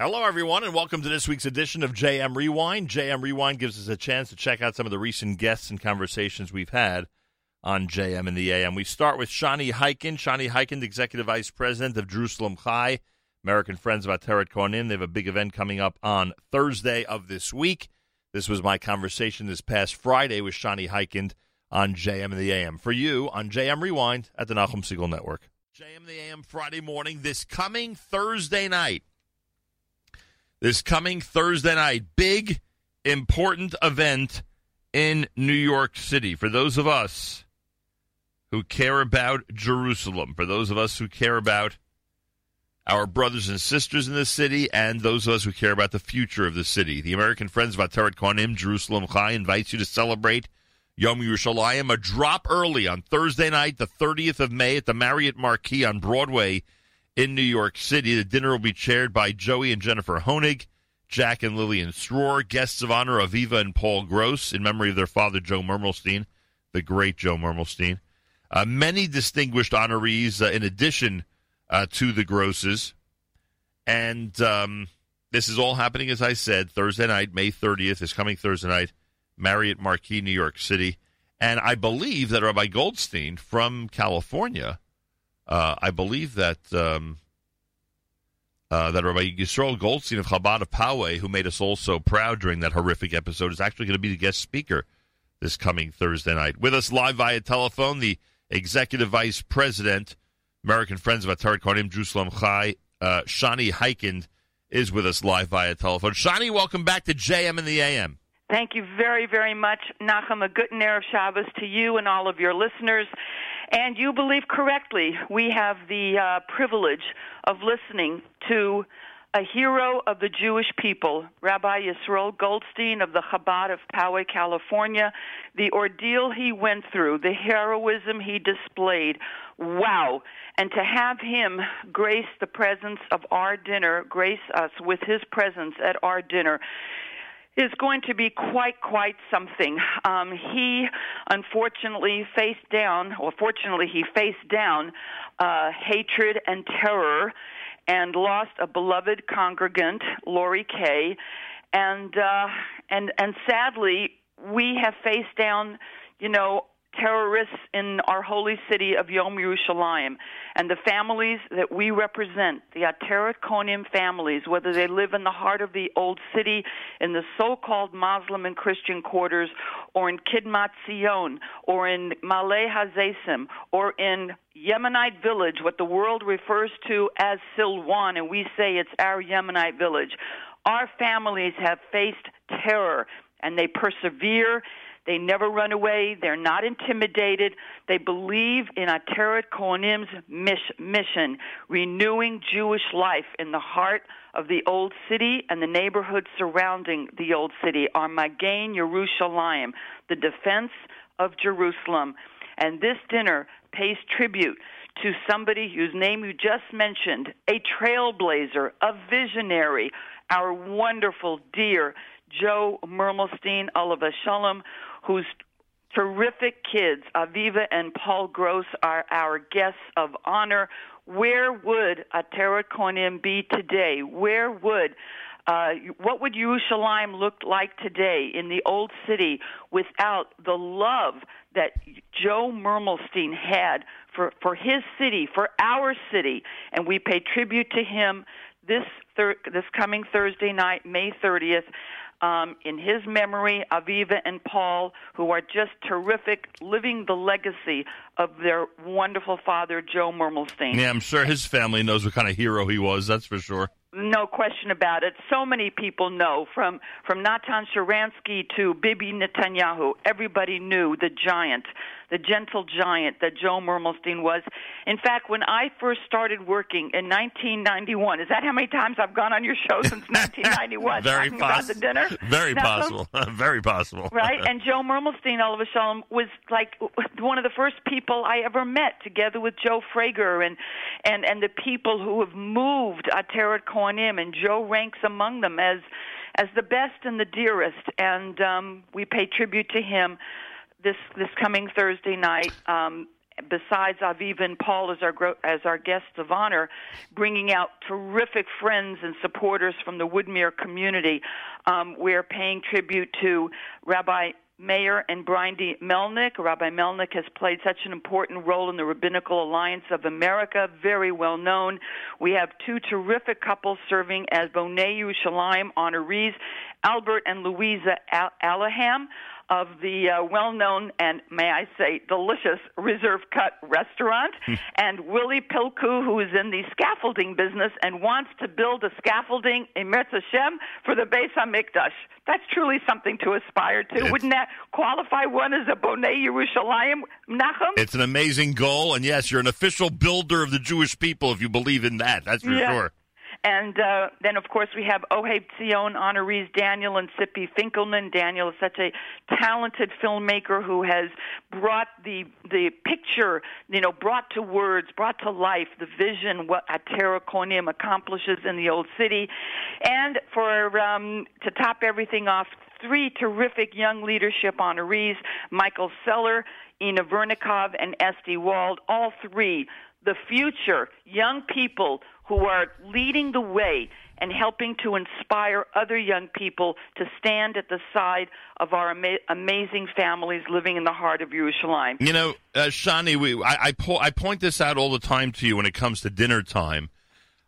Hello, everyone, and welcome to this week's edition of JM Rewind. JM Rewind gives us a chance to check out some of the recent guests and conversations we've had on JM and the AM. We start with Shani Heikind. Shani Heikind, Executive Vice President of Jerusalem Chai, American Friends of Ateret Kohanim. They have a big event coming up on Thursday of this week. This was my conversation this past Friday with Shani Heikind on JM and the AM. For you on JM Rewind at the Nachum Segal Network. JM and the AM Friday morning, this coming Thursday night this coming Thursday night. Big, important event in New York City. For those of us who care about Jerusalem, for those of us who care about our brothers and sisters in the city, and those of us who care about the future of the city. The American Friends of Ateret Kohanim, Jerusalem Chai, invites you to celebrate Yom Yerushalayim, a drop early on Thursday night, the 30th of May, at the Marriott Marquis on Broadway in New York City. The dinner will be chaired by Joey and Jennifer Honig, Jack and Lillian Sroor, guests of honor Aviva and Paul Gross in memory of their father Joe Mermelstein, the great Joe Mermelstein. Uh, many distinguished honorees uh, in addition uh, to the Grosses. And um, this is all happening, as I said, Thursday night, May 30th, is coming Thursday night, Marriott Marquis, New York City. And I believe that Rabbi Goldstein from California uh, I believe that um, uh, that Rabbi Yisrael Goldstein of Chabad of Poway, who made us all so proud during that horrific episode, is actually going to be the guest speaker this coming Thursday night. With us live via telephone, the Executive Vice President, American Friends of Ateret Kohanim, Jerusalem Chai, uh, Shani Heikind, is with us live via telephone. Shani, welcome back to JM and the AM. Thank you very, very much, Nachum. A good Erev Shabbos to you and all of your listeners. And you believe correctly. We have the uh, privilege of listening to a hero of the Jewish people, Rabbi Yisrael Goldstein of the Chabad of Poway, California. The ordeal he went through, the heroism he displayed. Wow. And to have him grace the presence of our dinner, grace us with his presence at our dinner is going to be quite quite something. Um, he unfortunately faced down, or fortunately he faced down uh, hatred and terror, and lost a beloved congregant, Lori Kaye, and uh, and and sadly we have faced down, you know, terrorists in our holy city of Yom Yerushalayim and the families that we represent, the Ateret Kohanim families, whether they live in the heart of the old city, in the so-called Muslim and Christian quarters, or in Kidmat Zion, or in Maaleh HaZeitim, or in Yemenite village, what the world refers to as Silwan, and we say it's our Yemenite village. Our families have faced terror and they persevere they never run away. They're not intimidated. They believe in Ateret Kohanim's mission, renewing Jewish life in the heart of the old city and the neighborhoods surrounding the old city. Our Magain Yerushalayim, the defense of Jerusalem. And this dinner pays tribute to somebody whose name you just mentioned, a trailblazer, a visionary, our wonderful, dear Joe Mermelstein, Alav HaShalom, whose terrific kids, Aviva and Paul Gross, are our guests of honor. Where would Ateret Kohanim be today? Where would uh, what would Yerushalayim look like today in the old city without the love that Joe Mermelstein had for, for his city, for our city? And we pay tribute to him this thir- this coming Thursday night, May 30th um, in his memory, Aviva and Paul, who are just terrific, living the legacy of their wonderful father, Joe Mermelstein. Yeah, I'm sure his family knows what kind of hero he was, that's for sure. No question about it. So many people know, from from Natan Sharansky to Bibi Netanyahu. Everybody knew the giant the gentle giant that Joe Mermelstein was. In fact, when I first started working in 1991, is that how many times I've gone on your show since 1991? Very talking poss- about the dinner. Very now, possible. Very possible. right? And Joe Mermelstein, all of a sudden, was like one of the first people I ever met, together with Joe Frager and and and the people who have moved Ateret Kohanim, and Joe ranks among them as as the best and the dearest. And um, we pay tribute to him this this coming Thursday night. Um, besides Aviva and Paul as our as our guests of honor, bringing out terrific friends and supporters from the Woodmere community. Um, we're paying tribute to Rabbi Meir and Brindy Melnick. Rabbi Melnick has played such an important role in the Rabbinical Alliance of America, very well known. We have two terrific couples serving as Bonei Yerushalayim honorees, Albert and Louisa Alaham of the uh, well known and, may I say, delicious Reserve Cut restaurant, hmm. and Willie Pilku, who is in the scaffolding business and wants to build a scaffolding in Hashem for the Beis HaMikdash. That's truly something to aspire to. It's, Wouldn't that qualify one as a Bonei Yerushalayim, Nachum? It's an amazing goal, and yes, you're an official builder of the Jewish people if you believe in that. That's for yeah. sure. And uh, then, of course, we have Ohev Zion honorees Daniel and Sippy Finkelman. Daniel is such a talented filmmaker who has brought the the picture, you know, brought to words, brought to life the vision what Konim accomplishes in the old city. And for um, to top everything off, three terrific young leadership honorees: Michael Seller, Ina Vernikov, and Esty Wald. All three the future young people who are leading the way and helping to inspire other young people to stand at the side of our ama- amazing families living in the heart of Jerusalem. You know, uh, Shani, we, I, I, po- I point this out all the time to you when it comes to dinner time.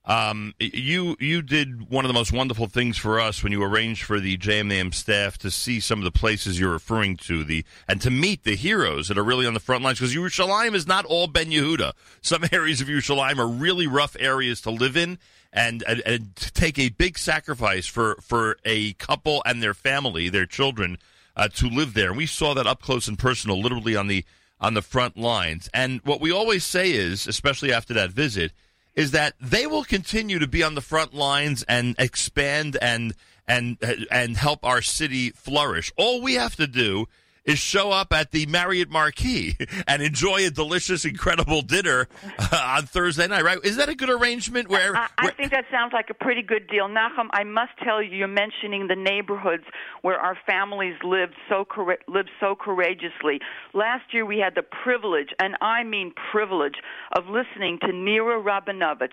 Um, you you did one of the most wonderful things for us when you arranged for the JMAM staff to see some of the places you're referring to, the and to meet the heroes that are really on the front lines. Because Yerushalayim is not all Ben Yehuda. Some areas of Yerushalayim are really rough areas to live in, and, and, and take a big sacrifice for for a couple and their family, their children, uh, to live there. And we saw that up close and personal, literally on the on the front lines. And what we always say is, especially after that visit is that they will continue to be on the front lines and expand and and uh, and help our city flourish. All we have to do is show up at the Marriott Marquis and enjoy a delicious, incredible dinner uh, on Thursday night, right? Is that a good arrangement? Where, I, I think that sounds like a pretty good deal. Nachum, I must tell you, you're mentioning the neighborhoods where our families lived so lived so courageously. Last year, we had the privilege, and I mean privilege, of listening to Nira Rabinovich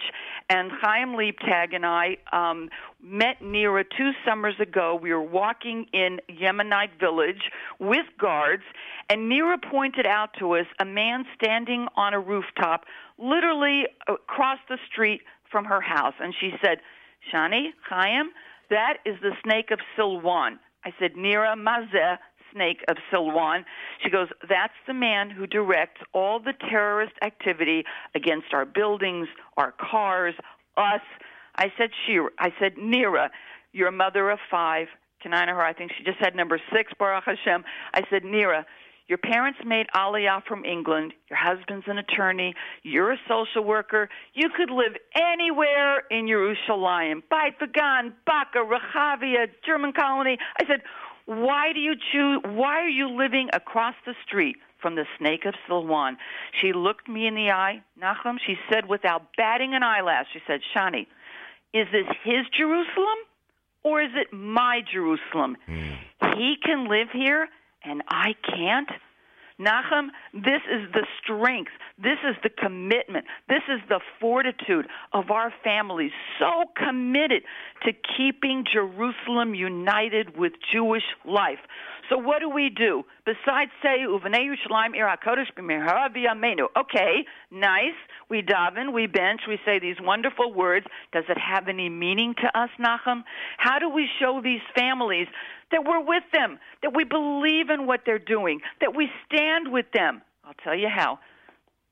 and Chaim Liebtag and I um, met Nira two summers ago. We were walking in Yemenite village with guards, and Nira pointed out to us a man standing on a rooftop, literally uh, across the street from her house. And she said, Shani, Chaim, that is the snake of Silwan. I said, Nira Mazeh, snake of Silwan. She goes, That's the man who directs all the terrorist activity against our buildings, our cars, us. I said, Shira, I said, Nira, you're a mother of five. Can I think she just had number six, Baruch Hashem. I said, Nira, your parents made Aliyah from England. Your husband's an attorney. You're a social worker. You could live anywhere in Jerusalem. Beit Vegan, Baka, Rehavia, German colony. I said, why do you choose? Why are you living across the street from the snake of Silwan? She looked me in the eye, Nachum. She said, without batting an eyelash, she said, Shani, is this his Jerusalem or is it my Jerusalem? Mm. He can live here and I can't. Nachum, this is the strength. This is the commitment. This is the fortitude of our families, so committed to keeping Jerusalem united with Jewish life. So what do we do? Besides say, Uvenei Yerushalayim Ir HaKodesh B'mehara Okay, nice. We daven, we bench, we say these wonderful words. Does it have any meaning to us, Nachum? How do we show these families that we're with them, that we believe in what they're doing, that we stand with them. I'll tell you how.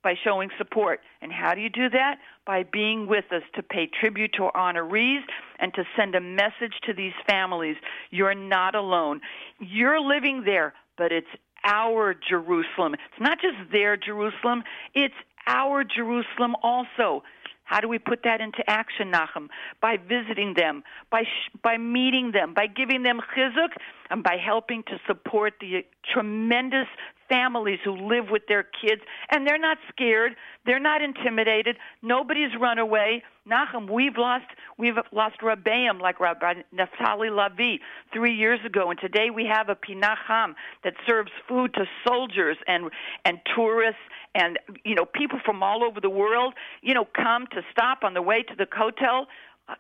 By showing support. And how do you do that? By being with us to pay tribute to our honorees and to send a message to these families. You're not alone. You're living there, but it's our Jerusalem. It's not just their Jerusalem, it's our Jerusalem also. How do we put that into action, Nachum? By visiting them, by sh- by meeting them, by giving them chizuk, and by helping to support the tremendous families who live with their kids, and they're not scared. They're not intimidated. Nobody's run away. Nachum, we've lost we've lost Rabbeim like Rabbi Naftali Lavi three years ago, and today we have a Pina Chama that serves food to soldiers and and tourists and you know people from all over the world. You know, come to stop on the way to the hotel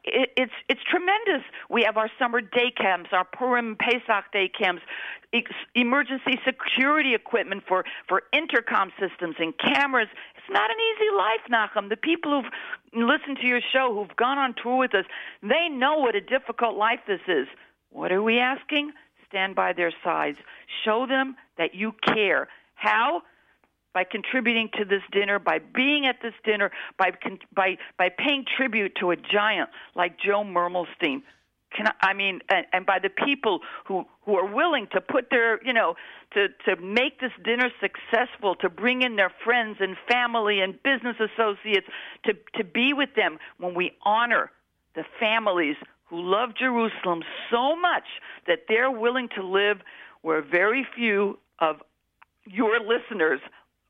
it, it's it's tremendous. We have our summer day camps, our Purim Pesach day camps, ex- emergency security equipment for for intercom systems and cameras. It's not an easy life, Nachum. The people who've listened to your show, who've gone on tour with us, they know what a difficult life this is. What are we asking? Stand by their sides. Show them that you care. How? By contributing to this dinner, by being at this dinner, by by by paying tribute to a giant like Joe Mermelstein. Can I, I mean, and, and by the people who who are willing to put their, you know, to to make this dinner successful, to bring in their friends and family and business associates to to be with them when we honor the families who love Jerusalem so much that they're willing to live where very few of your listeners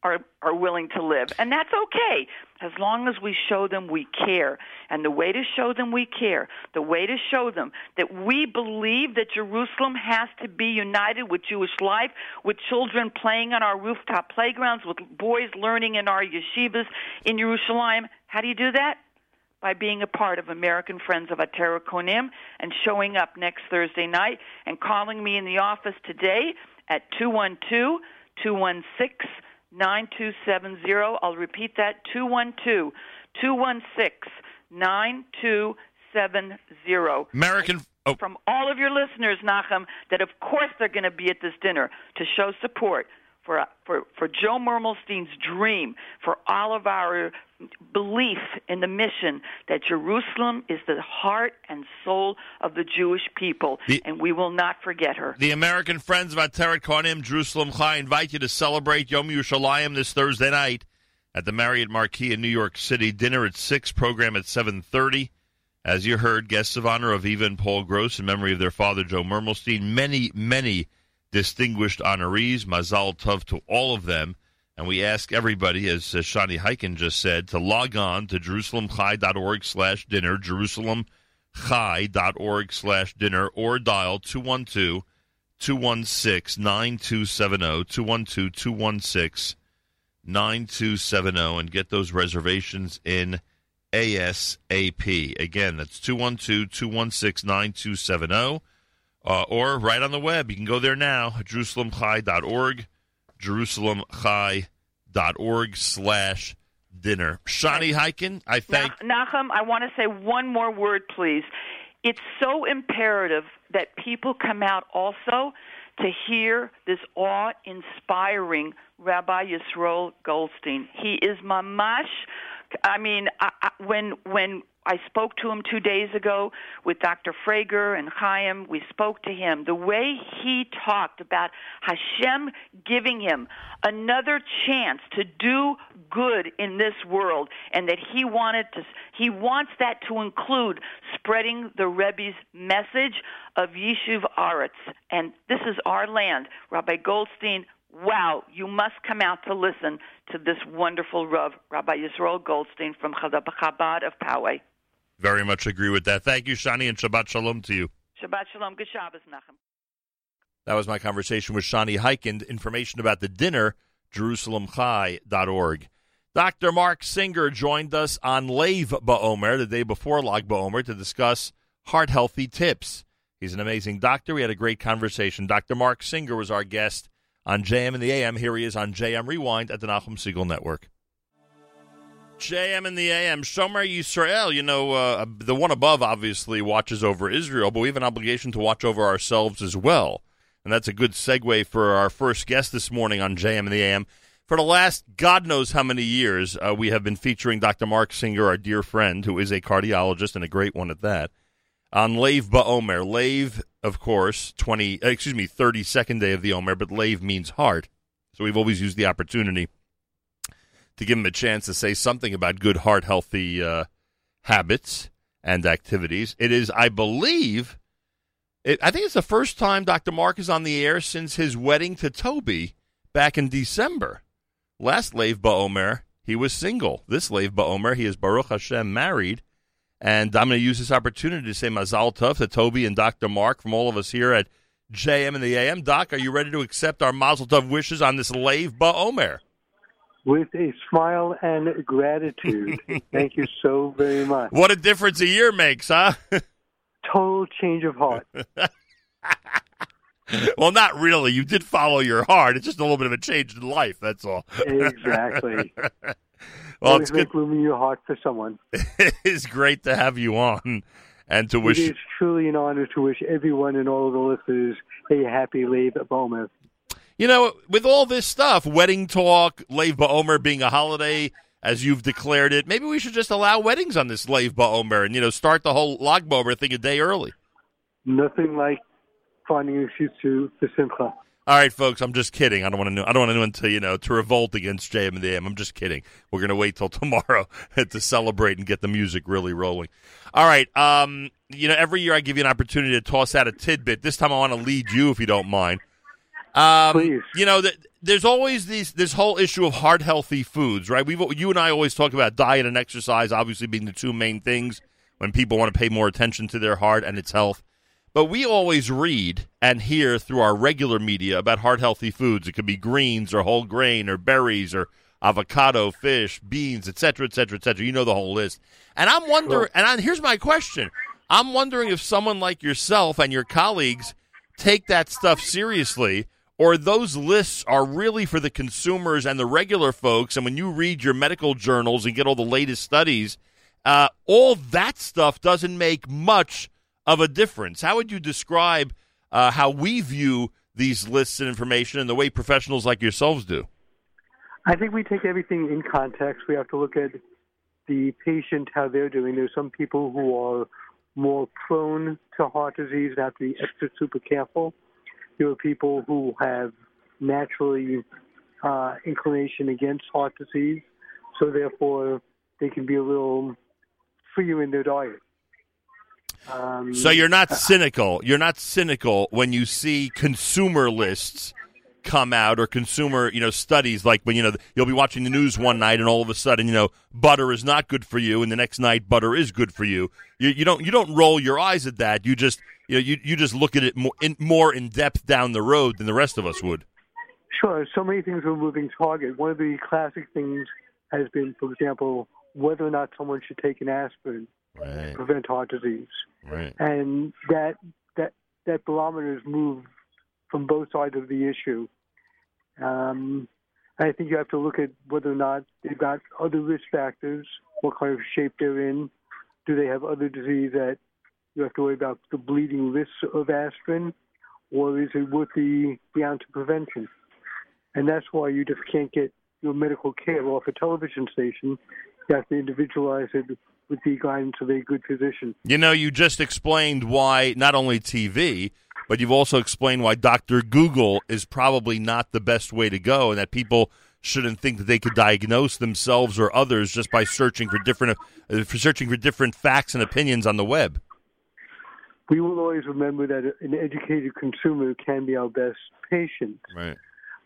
are are willing to live. And that's okay. As long as we show them we care. And the way to show them we care the way to show them that we believe that Jerusalem has to be united with Jewish life with children playing on our rooftop playgrounds with boys learning in our yeshivas in Jerusalem. How do you do that? By being a part of American Friends of Ateret Kohanim and showing up next Thursday night and calling me in the office today at 212 216 9270. I'll repeat that 212 216 9270. American. Oh. From all of your listeners, Nachum, that of course they're going to be at this dinner to show support for for for Joe Mermelstein's dream, for all of our belief in the mission that Jerusalem is the heart and soul of the Jewish people, the, and we will not forget her. The American Friends of Ateret Kohanim Jerusalem Chai invite you to celebrate Yom Yerushalayim this Thursday night at the Marriott Marquis in New York City. Dinner at six, program at seven thirty. As you heard, guests of honor Aviva and Paul Gross in memory of their father Joe Mermelstein. Many, many distinguished honorees. Mazal Tov to all of them. And we ask everybody, as Shani Heiken just said, to log on to jerusalemchai.org slash dinner, jerusalemchai.org slash dinner, or dial 212 216 9270, 212 216 9270, and get those reservations in ASAP. Again, that's 212 216 9270 uh, or right on the web. You can go there now, jerusalemchai.org, jerusalemchai.org slash dinner. Shani Heiken, I thank... Nachum, I want to say one more word, please. It's so imperative that people come out also to hear this awe-inspiring Rabbi Yisroel Goldstein. He is mamash. I mean, I, I, when when I spoke to him two days ago with Dr. Frager and Chaim. We spoke to him. The way he talked about Hashem giving him another chance to do good in this world, and that he wanted to, he wants that to include spreading the Rebbe's message of Yishuv Aretz. And this is our land. Rabbi Goldstein wow, you must come out to listen to this wonderful Rav, Rabbi Yisrael Goldstein from Chabad of Poway. Very much agree with that. Thank you, Shani, and Shabbat Shalom to you. Shabbat Shalom. Good Shabbos, Nachum. That was my conversation with Shani Heikind. Information about the dinner, JerusalemChai.org. Dr. Mark Singer joined us on Lev Ba'omer the day before Lag Ba'omer to discuss heart healthy tips. He's an amazing doctor. We had a great conversation. Dr. Mark Singer was our guest on JM and the AM. Here he is on JM Rewind at the Nachum Segal Network. JM in the AM, Shomer Yisrael. You know, uh, the one above obviously watches over Israel, but we have an obligation to watch over ourselves as well. And that's a good segue for our first guest this morning on JM in the AM. For the last God knows how many years, uh, we have been featuring Dr. Mark Singer, our dear friend, who is a cardiologist and a great one at that, on Lev Ba'omer. Lev, of course, 20, excuse me, 32nd day of the Omer, but Lev means heart. So we've always used the opportunity to give him a chance to say something about good heart healthy uh, habits and activities. It is, I believe, it, I think it's the first time Dr. Mark is on the air since his wedding to Toby back in December. Last Lev Ba'omer, he was single. This Lev Ba'omer, he is Baruch Hashem married. And I'm going to use this opportunity to say Mazal Tov to Toby and Dr. Mark from all of us here at JM and the AM. Doc, are you ready to accept our Mazel Tov wishes on this Lev Ba'omer? With a smile and gratitude. Thank you so very much. What a difference a year makes, huh? Total change of heart. well, not really. You did follow your heart. It's just a little bit of a change in life. That's all. Exactly. well, Always it's good. in your heart for someone. it's great to have you on, and to wish. It is truly an honor to wish everyone and all of the listeners a happy Lev Ba'omer. You know, with all this stuff, wedding talk, Lev Ba'omer being a holiday, as you've declared it, maybe we should just allow weddings on this Lev Ba'omer and, you know, start the whole Lag Ba'omer thing a day early. Nothing like finding an excuse to for Simcha. All right, folks, I'm just kidding. I don't want to. Know, I don't want anyone to you know to revolt against JM and the AM. I'm just kidding. We're going to wait till tomorrow to celebrate and get the music really rolling. All right. Um, you know, every year I give you an opportunity to toss out a tidbit. This time I want to lead you, if you don't mind. Um, Please. You know, th- there's always these this whole issue of heart healthy foods, right? We've you and I always talk about diet and exercise, obviously being the two main things when people want to pay more attention to their heart and its health. But we always read and hear through our regular media about heart healthy foods. It could be greens or whole grain or berries or avocado, fish, beans, etc., etc., etc. You know the whole list. And I'm wondering, and I, here's my question: I'm wondering if someone like yourself and your colleagues take that stuff seriously, or those lists are really for the consumers and the regular folks. And when you read your medical journals and get all the latest studies, uh, all that stuff doesn't make much of a difference. How would you describe uh, how we view these lists and information and the way professionals like yourselves do? I think we take everything in context. We have to look at the patient, how they're doing. There's some people who are more prone to heart disease and have to be extra super careful. There are people who have naturally uh, inclination against heart disease, so therefore they can be a little freer in their diet. Um, So you're not cynical. You're not cynical when you see consumer lists come out or consumer, you know, studies like when you know you'll be watching the news one night and all of a sudden, you know, butter is not good for you and the next night butter is good for you. You, you don't you don't roll your eyes at that. You just you know, you you just look at it more in, more in depth down the road than the rest of us would. Sure. So many things are moving target. One of the classic things has been, for example, whether or not someone should take an aspirin to prevent heart disease, Right. and that that that barometer has moved from both sides of the issue. Um, I think you have to look at whether or not they've got other risk factors, what kind of shape they're in, do they have other disease that you have to worry about the bleeding risks of aspirin, or is it worth the, the ounce of prevention? And that's why you just can't get your medical care off a television station. You have to individualize it with the guidance of a good physician. You know, you just explained why not only TV, but you've also explained why Dr. Google is probably not the best way to go and that people shouldn't think that they could diagnose themselves or others just by searching for different uh, for searching for different facts and opinions on the web. We will always remember that an educated consumer can be our best patient. Right.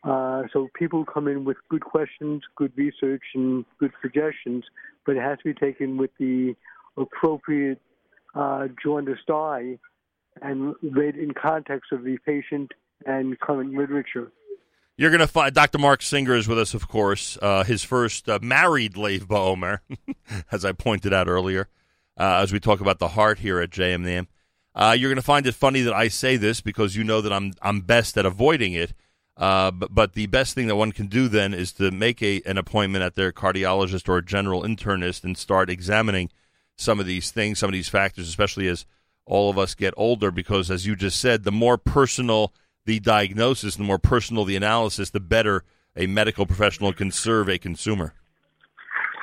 Uh, so people come in with good questions, good research, and good suggestions, but it has to be taken with the appropriate uh, jaundiced eye and read in context of the patient and current literature. You're going to find Dr. Mark Singer is with us, of course. Uh, his first uh, married Lev Baomer, as I pointed out earlier, uh, as we talk about the heart here at JMNAM. Uh, you're going to find it funny that I say this because you know that I'm I'm best at avoiding it. Uh, but, but the best thing that one can do then is to make a an appointment at their cardiologist or general internist and start examining some of these things, some of these factors, especially as all of us get older. Because as you just said, the more personal the diagnosis, the more personal the analysis, the better a medical professional can serve a consumer.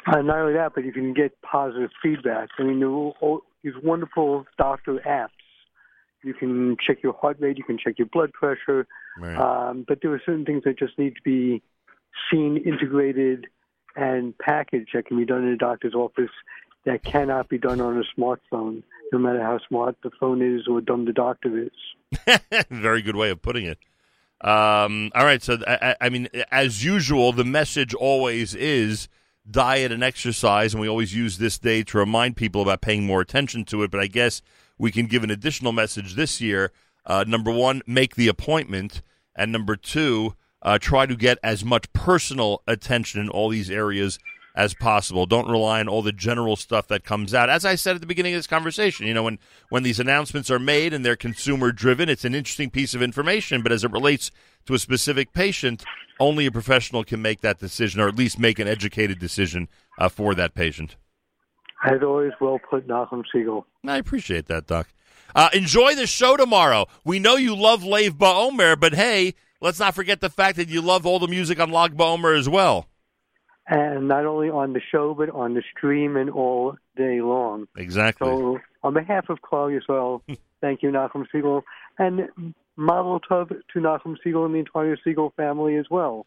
Uh, not only that, but you can get positive feedback. I mean, there are all these wonderful doctor apps. You can check your heart rate, you can check your blood pressure, Right. um, but there are certain things that just need to be seen, integrated, and packaged that can be done in a doctor's office that cannot be done on a smartphone, no matter how smart the phone is or dumb the doctor is. Very good way of putting it. Um, all right, so I, I mean, as usual, the message always is diet and exercise, and we always use this day to remind people about paying more attention to it. But I guess we can give an additional message this year. Uh, number one, make the appointment, and number two, uh, try to get as much personal attention in all these areas as possible. Don't rely on all the general stuff that comes out. As I said at the beginning of this conversation, you know, when, when these announcements are made and they're consumer driven, it's an interesting piece of information, but as it relates to a specific patient, only a professional can make that decision or at least make an educated decision uh, for that patient. As always, well put, Nachum Segal. I appreciate that, Doc. Uh, enjoy the show tomorrow. We know you love Lev Ba'omer, but hey, let's not forget the fact that you love all the music on Lag Ba'omer as well and not only on the show but on the stream and all day long. Exactly. So, on behalf of Klal Yisrael, thank you, Nachum Segal, and Mazel Tov to Nachum Segal and the entire Segal family as well.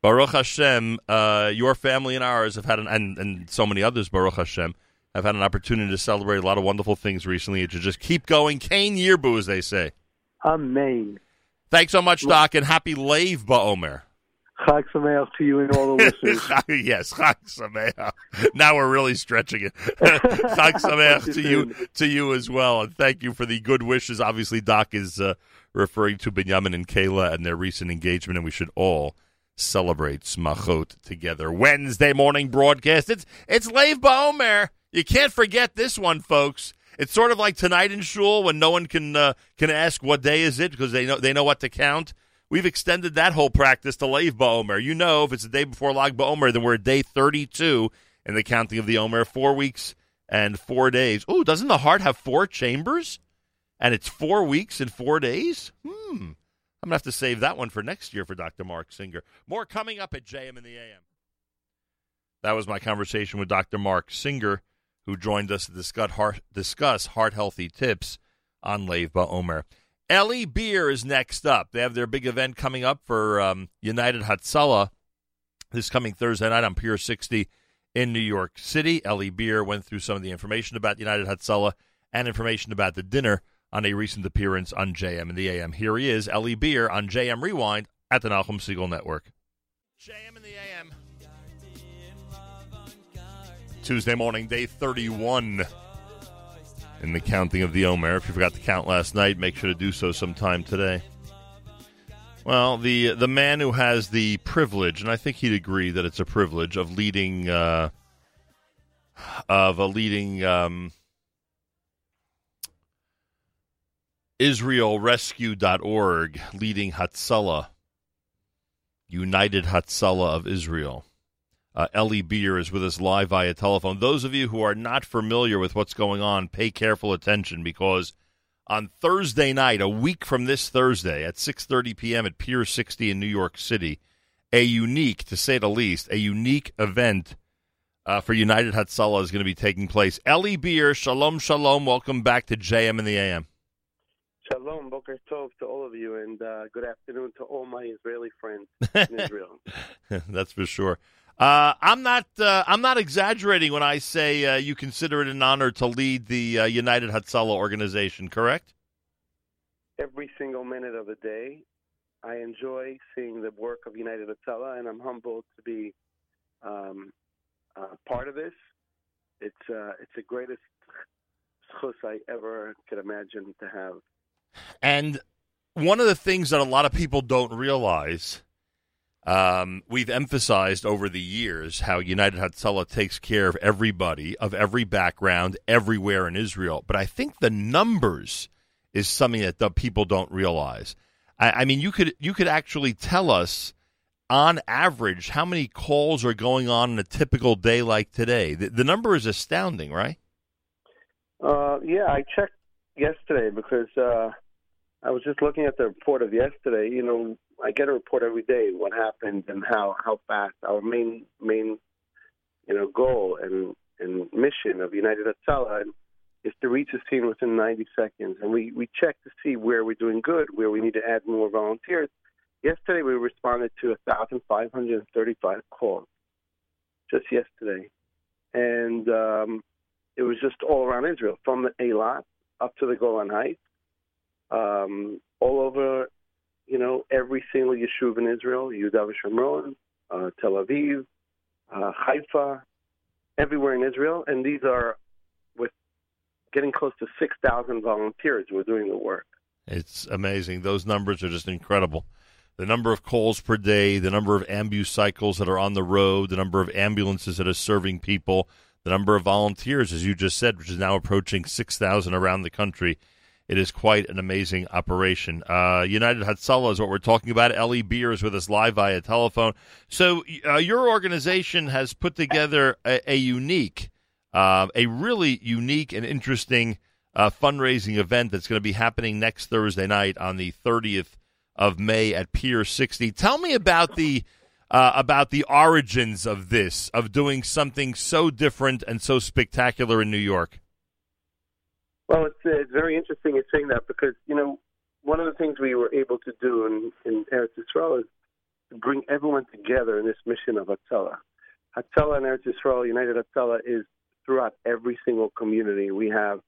Baruch Hashem, uh, your family and ours have had, an, and, and so many others, Baruch Hashem, have had an opportunity to celebrate a lot of wonderful things recently. It should just keep going. Ken Yirbu, as they say. Amen. Thanks so much, Doc, and happy Lev Ba'omer. Chag Sameach to you and all the listeners. yes, Chag Sameach. Now we're really stretching it. Chag Sameach to you, to you as well, and thank you for the good wishes. Obviously, Doc is uh, referring to Benjamin and Kayla and their recent engagement, and we should all celebrate Smachot together. Wednesday morning broadcast. It's it's Lev Ba'omer. You can't forget this one, folks. It's sort of like tonight in shul when no one can uh, can ask what day is it because they know they know what to count. We've extended that whole practice to Lev Ba'omer. You know, if it's the day before Lag Ba'omer, then we're at day 32 in the counting of the Omer. Four weeks and four days. Oh, doesn't the heart have four chambers? And it's four weeks and four days? Hmm. I'm going to have to save that one for next year for Dr. Mark Singer. More coming up at JM in the AM. That was my conversation with Dr. Mark Singer, who joined us to discuss heart, discuss heart healthy tips on Lev Ba'omer. Eli Beer is next up. They have their big event coming up for um, United Hatzalah this coming Thursday night on Pier 60 in New York City. Eli Beer went through some of the information about United Hatzalah and information about the dinner on a recent appearance on JM and the AM. Here he is, Eli Beer on JM Rewind at the Nachum Segal Network. JM and the AM. Tuesday morning, day 31 in the counting of the Omer. If you forgot to count last night, make sure to do so sometime today. Well, the the man who has the privilege, and I think he'd agree that it's a privilege of leading uh, of a leading um, IsraelRescue.org, leading Hatzalah, United Hatzalah of Israel. Uh, Eli Beer is with us live via telephone. Those of you who are not familiar with what's going on, pay careful attention because on Thursday night, a week from this Thursday at 6:30 p.m. at Pier 60 in New York City, a unique, to say the least, a unique event uh, for United Hatzalah is going to be taking place. Eli Beer, shalom, shalom. Welcome back to JM in the AM. Boker Tov to all of you, and uh, good afternoon to all my Israeli friends in Israel. That's for sure. Uh, I'm not. Uh, I'm not exaggerating when I say uh, you consider it an honor to lead the uh, United Hatzalah organization. Correct? Every single minute of the day, I enjoy seeing the work of United Hatzalah, and I'm humbled to be um, uh, part of this. It's uh, it's the greatest chus I ever could imagine to have. And one of the things that a lot of people don't realize um, we've emphasized over the years how United Hatzalah takes care of everybody of every background everywhere in Israel. But I think the numbers is something that the people don't realize. I, I mean, you could you could actually tell us on average how many calls are going on in a typical day like today. The, the number is astounding, right? Uh, yeah, I checked yesterday because uh, I was just looking at the report of yesterday. You know, I get a report every day what happened and how how fast. Our main main you know goal and and mission of United Hatzalah is to reach a scene within 90 seconds, and we we check to see where we're doing good, where we need to add more volunteers. Yesterday we responded to 1,535 calls, just yesterday, and um, it was just all around Israel, from the Eilat up to the Golan Heights, um, all over you know, every single yeshuv in Israel, Yehuda V'Shomron, uh, Tel Aviv, uh, Haifa, everywhere in Israel, and these are with getting close to 6,000 volunteers who are doing the work. It's amazing. Those numbers are just incredible. The number of calls per day, the number of ambulance cycles that are on the road, the number of ambulances that are serving people, the number of volunteers, as you just said, which is now approaching 6,000 around the country. It is quite an amazing operation. Uh, United Hatzalah is what we're talking about. Eli Beer is with us live via telephone. So, uh, your organization has put together a, a unique, uh, a really unique and interesting uh, fundraising event that's going to be happening next Thursday night on the 30th of May at Pier 60. Tell me about the uh, about the origins of this, of doing something so different and so spectacular in New York. Well, it's, uh, it's very interesting you're saying that because you know one of the things we were able to do in, in Eretz Yisrael is to bring everyone together in this mission of Hatzalah. Hatzalah and Eretz Yisrael, United Hatzalah, is throughout every single community. We have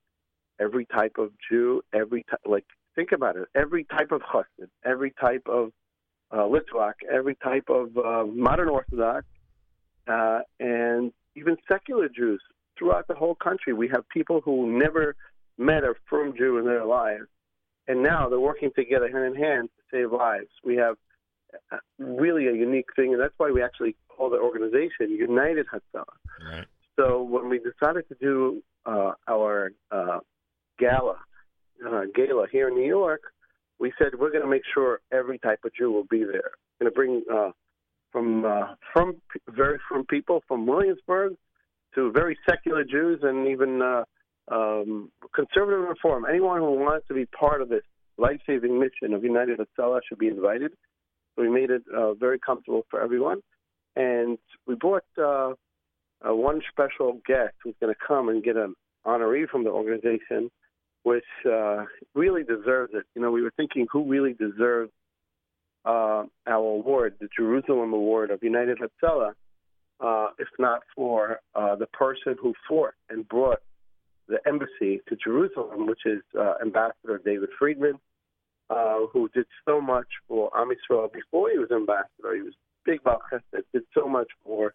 every type of Jew, every type, like think about it, every type of chassid, every type of uh, Litvak, every type of uh, modern Orthodox, uh, and even secular Jews throughout the whole country. We have people who never met a frum Jew in their lives, and now they're working together hand in hand to save lives. We have uh, really a unique thing, and that's why we actually call the organization United Hatzalah. Right. So when we decided to do uh, our uh, gala, uh, gala here in New York, we said we're going to make sure every type of Jew will be there. Going to bring uh, from uh, from very from people from Williamsburg to very secular Jews and even uh, um, conservative reform. Anyone who wants to be part of this life-saving mission of United Hatzalah should be invited. So we made it uh, very comfortable for everyone, and we brought uh, uh, one special guest who's going to come and get an honoree from the organization which uh, really deserves it. You know, we were thinking who really deserves uh, our award, the Jerusalem Award of United Hatzalah, uh, if not for uh, the person who fought and brought the embassy to Jerusalem, which is uh, Ambassador David Friedman, uh, who did so much for Am Yisrael before he was ambassador. He was big Chesed, did so much for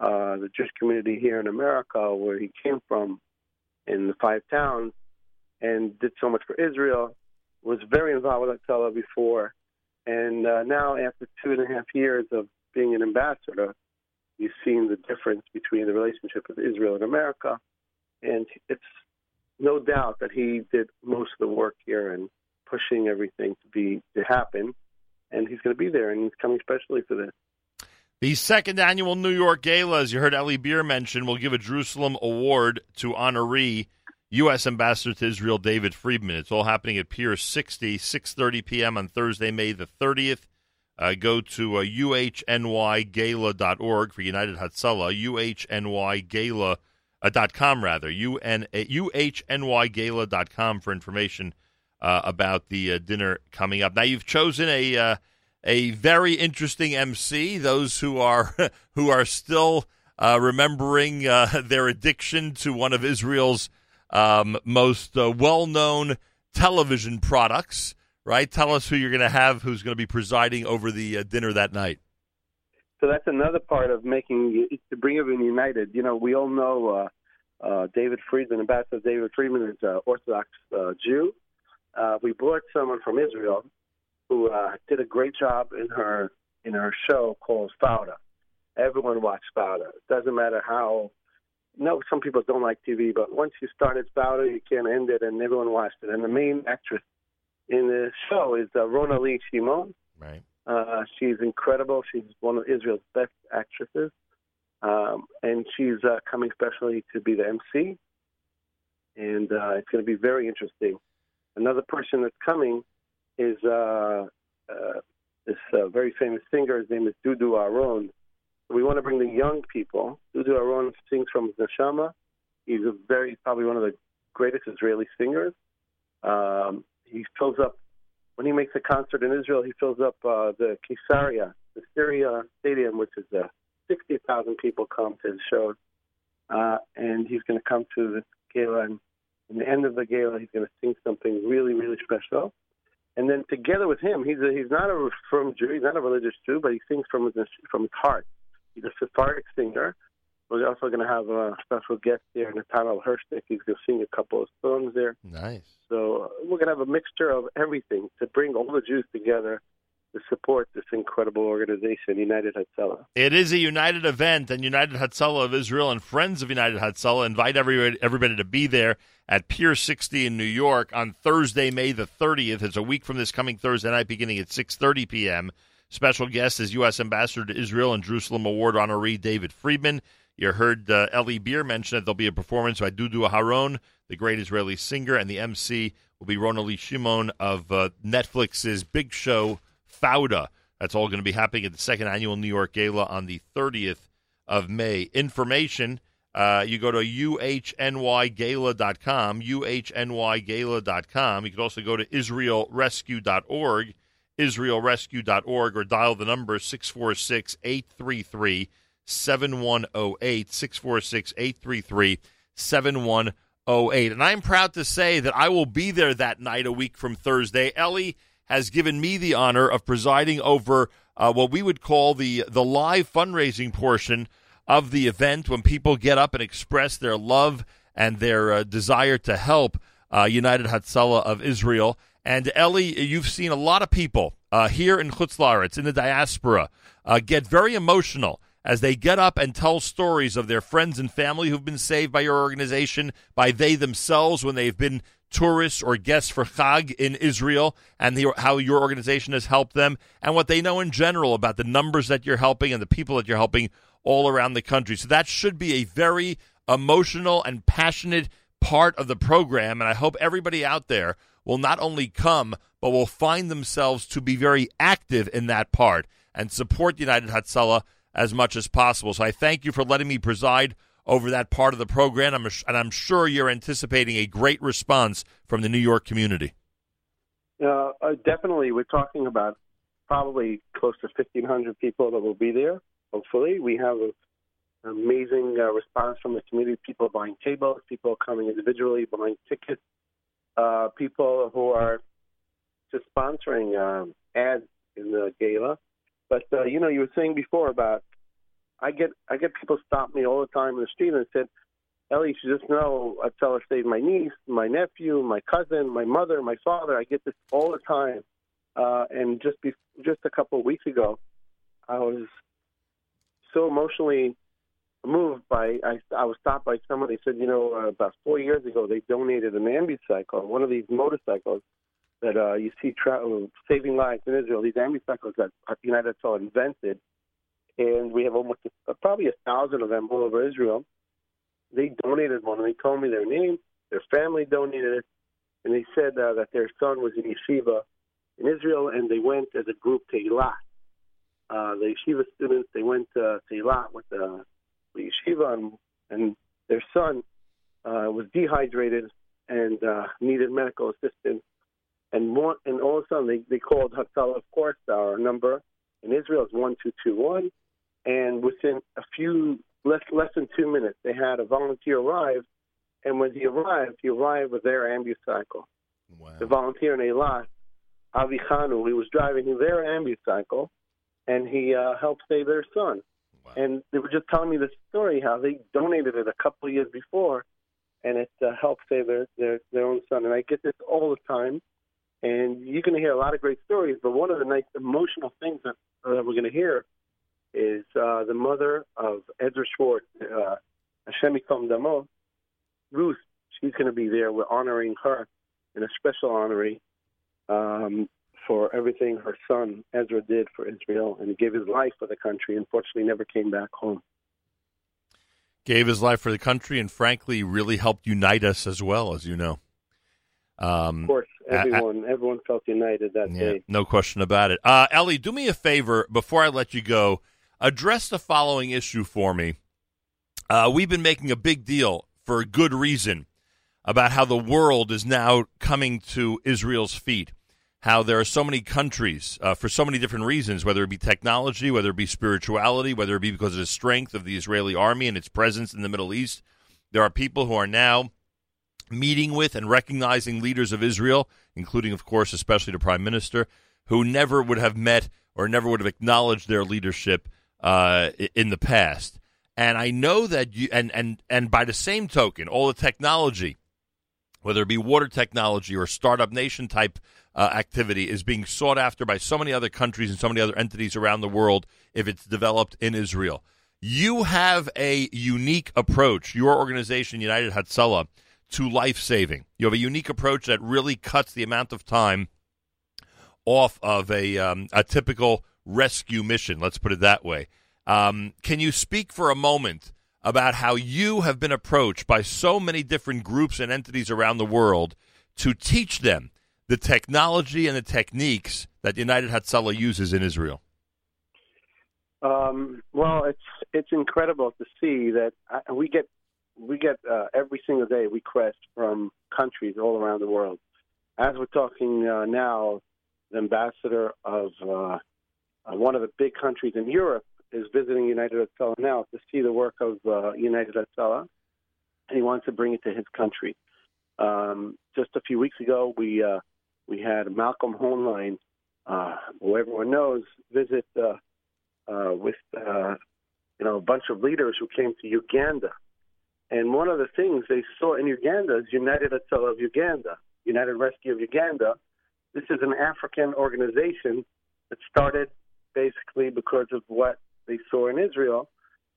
uh, the Jewish community here in America, where he came from in the five towns and did so much for Israel. Was very involved with Hatzalah before, and uh, now after two and a half years of being an ambassador, you've seen the difference between the relationship with Israel and America, and it's no doubt that he did most of the work here and pushing everything to be to happen, and he's going to be there, and he's coming especially for this. The second annual New York Gala, as you heard Eli Beer mention, will give a Jerusalem Award to honoree U.S. Ambassador to Israel David Friedman. It's all happening at Pier 60, 6.30 p.m. on Thursday, May the 30th. Uh, go to uh, uhnygala.org for United Hatzalah, uhnygala.com, uh, rather, UN, uh, uhnygala.com for information uh, about the uh, dinner coming up. Now, you've chosen a uh, a very interesting MC. Those who are who are still uh, remembering uh, their addiction to one of Israel's um, most uh, well known television products, right? Tell us who you're going to have who's going to be presiding over the uh, dinner that night. So that's another part of making to bring everyone united. You know, we all know uh, uh, David Friedman, Ambassador David Friedman is an Orthodox uh, Jew. Uh, we brought someone from Israel who did a great job in her in her show called Fauda. Everyone watched Fauda. It doesn't matter how no, some people don't like TV, but once you start it, Fauda, you can't end it, and everyone watched it. And the main actress in the show is uh, Rona Lee Shimon. Right. Uh, she's incredible. She's one of Israel's best actresses, um, and she's uh, coming specially to be the MC. And uh, it's going to be very interesting. Another person that's coming is uh, uh, this uh, very famous singer. His name is Dudu Aharon we want to bring the young people. Dudu Aharon sings from Neshama. He's a very probably one of the greatest Israeli singers. Um, he fills up when he makes a concert in Israel. He fills up uh, the Caesarea, the Caesarea Stadium, which is uh, 60,000 people come to his shows. Uh, and he's going to come to the gala, and in the end of the gala, he's going to sing something really, really special. and then together with him, he's a, he's not a frum Jew, he's not a religious Jew, but he sings from his from his heart. A Sephardic singer. We're also going to have a special guest there, Netanel Hershtik. He's going to sing a couple of songs there. Nice. So uh, we're going to have a mixture of everything to bring all the Jews together to support this incredible organization, United Hatzalah. It is a united event, and United Hatzalah of Israel and Friends of United Hatzalah invite everybody, everybody to be there at Pier 60 in New York on Thursday, May the 30th. It's a week from this coming Thursday night, beginning at 6:30 p.m. Special guest is U.S. Ambassador to Israel and Jerusalem Award honoree David Friedman. You heard uh, Eli Beer mention that there'll be a performance by Dudu Aharon, the great Israeli singer, and the MC will be Rona-Lee Shimon of uh, Netflix's big show Fauda. That's all going to be happening at the second annual New York Gala on the 30th of May. Information, uh, you go to uhnygala.com, uhnygala.com. You can also go to israelrescue.org, israelrescue.org, or dial the number 646 833 7108, 646 833 7108. And I'm proud to say that I will be there that night a week from Thursday. Eli has given me the honor of presiding over uh, what we would call the the live fundraising portion of the event when people get up and express their love and their uh, desire to help uh, United Hatzalah of Israel. And Eli, you've seen a lot of people uh, here in Chutz La'aretz, in the diaspora, uh, get very emotional as they get up and tell stories of their friends and family who've been saved by your organization, by they themselves when they've been tourists or guests for Chag in Israel and the, how your organization has helped them and what they know in general about the numbers that you're helping and the people that you're helping all around the country. So that should be a very emotional and passionate part of the program. And I hope everybody out there will not only come, but will find themselves to be very active in that part and support United Hatzalah as much as possible. So I thank you for letting me preside over that part of the program, and I'm sure you're anticipating a great response from the New York community. Uh, uh, definitely, we're talking about probably close to 1,500 people that will be there. Hopefully, we have an amazing uh, response from the community. People buying tables, people coming individually, buying tickets, uh, people who are just sponsoring um, ads in the gala. But uh, you know, you were saying before about I get I get people stop me all the time in the street and said, Eli, you should just know I tell her save my niece, my nephew, my cousin, my mother, my father. I get this all the time. Uh, and just be, just a couple of weeks ago, I was so emotionally moved by I, I was stopped by somebody said, you know, uh, about four years ago they donated an ambucycle, one of these motorcycles that uh, you see tra- saving lives in Israel. These ambucycles that the United States invented and we have almost a, probably a thousand of them all over Israel. They donated one, and they told me their name. Their family donated it, and they said uh, that their son was in yeshiva in Israel, and they went as a group to Eilat. Uh, the yeshiva students they went uh, to Eilat with the, the yeshiva, and, and their son uh, was dehydrated and uh, needed medical assistance. And one, and all of a sudden they, they called Hatzalah, of course, our number in Israel is one two two one and within a few less less than two minutes, they had a volunteer arrive. And when he arrived, he arrived with their ambucycle. Wow. The volunteer in Eilat, Avi Chanu, he was driving their ambucycle, and he uh, helped save their son. And they were just telling me the story how they donated it a couple of years before, and it uh, helped save their, their their own son. And I get this all the time, and you're going to hear a lot of great stories. But one of the nice emotional things that, that we're going to hear is uh, the mother of Ezra Schwartz, uh, Hashem Yikom Damo. Ruth, she's going to be there. We're honoring her in a special honoree um, for everything her son Ezra did for Israel and he gave his life for the country. Unfortunately, never came back home. Gave his life for the country and, frankly, really helped unite us as well, as you know. Um, of course, everyone I, I, everyone felt united that yeah, day. No question about it. Uh, Eli, do me a favor before I let you go address the following issue for me. Uh, we've been making a big deal for a good reason about how the world is now coming to Israel's feet. How there are so many countries uh, for so many different reasons, whether it be technology, whether it be spirituality, whether it be because of the strength of the Israeli army and its presence in the Middle East. There are people who are now meeting with and recognizing leaders of Israel, including, of course, especially the prime minister, who never would have met or never would have acknowledged their leadership uh, in the past. And I know that you, and, and, and by the same token, all the technology, whether it be water technology or startup nation type uh, activity, is being sought after by so many other countries and so many other entities around the world if it's developed in Israel. You have a unique approach, your organization, United Hatzalah, to life saving. You have a unique approach that really cuts the amount of time off of a, um, a typical rescue mission, let's put it that way. Um, can you speak for a moment about how you have been approached by so many different groups and entities around the world to teach them the technology and the techniques that United Hatzalah uses in Israel? Um, well, it's it's incredible to see that uh, we get we get uh, every single day requests from countries all around the world. As we're talking uh, now, the ambassador of uh, uh one of the big countries in Europe is visiting United Hatzalah now to see the work of uh, United Hatzalah, and he wants to bring it to his country. Um, just a few weeks ago, we uh, we had Malcolm Hoenlein, uh, who everyone knows, visit uh, uh, with uh, you know a bunch of leaders who came to Uganda, and one of the things they saw in Uganda is United Hatzalah of Uganda, United Rescue of Uganda. This is an African organization that started basically because of what they saw in Israel.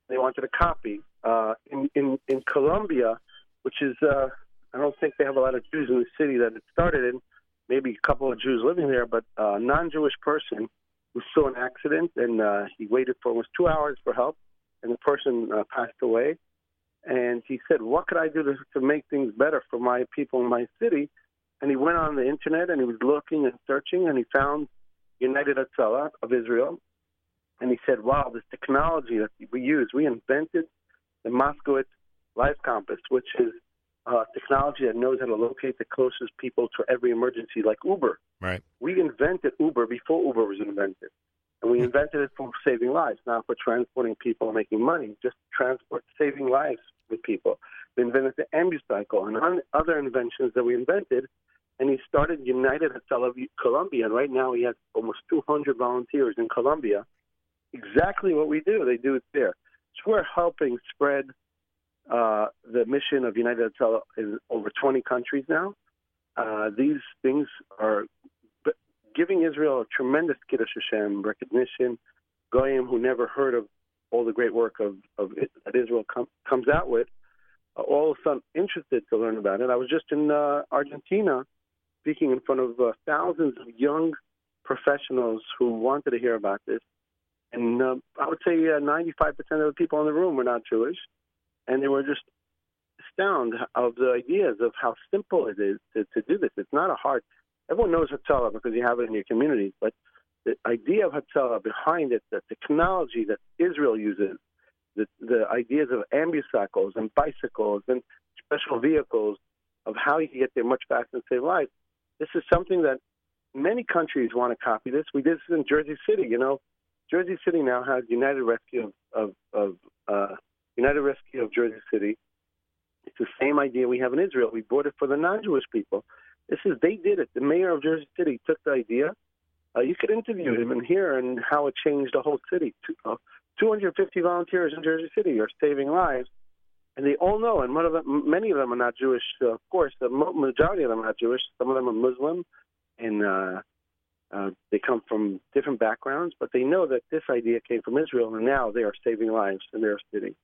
They wanted a copy. Uh, in, in, in Colombia, which is, uh, I don't think they have a lot of Jews in the city that it started in, maybe a couple of Jews living there, but a non Jewish person who saw an accident and uh, he waited for almost two hours for help, and the person uh, passed away. And he said, What could I do to, to make things better for my people in my city? And he went on the internet and he was looking and searching, and he found United Hatzalah of Israel, and he said, "Wow, this technology that we use, we invented the Moskowitz Life Compass, which is uh, technology that knows how to locate the closest people to every emergency, like Uber. Right. We invented Uber before Uber was invented, and we hmm. invented it for saving lives, not for transporting people and making money. Just transport, saving lives with people. We invented the ambucycle and other inventions that we invented." And he started United at Colombia, and right now he has almost 200 volunteers in Colombia exactly what we do. They do it there. So we're helping spread uh, the mission of United Hatzalah in over 20 countries now. Uh, these things are giving Israel a tremendous Kiddush Hashem recognition. Goyim, who never heard of all the great work of, of that Israel com- comes out with, uh, all of a sudden interested to learn about it. I was just in uh, Argentina speaking in front of uh, thousands of young professionals who wanted to hear about this and uh, I would say uh, 95% of the people in the room were not Jewish, and they were just astounded of the ideas of how simple it is to, to do this. It's not a hard. Everyone knows Hatzalah because you have it in your community, but the idea of Hatzalah behind it, the technology that Israel uses, the, the ideas of ambucycles and bicycles and special vehicles, of how you can get there much faster and save lives. This is something that many countries want to copy this. We did this in Jersey City. You know, Jersey City now has United Rescue of, of, of uh, United Rescue of Jersey City. It's the same idea we have in Israel. We bought it for the non-Jewish people. This is they did it. The mayor of Jersey City took the idea. Uh, you could interview him and hear and how it changed the whole city. Uh, 250 volunteers in Jersey City are saving lives, and they all know. And one of them, many of them are not Jewish. Uh, of course, the majority of them are not Jewish. Some of them are Muslim, and uh, uh, they come from different backgrounds, but they know that this idea came from Israel, and now they are saving lives in their city.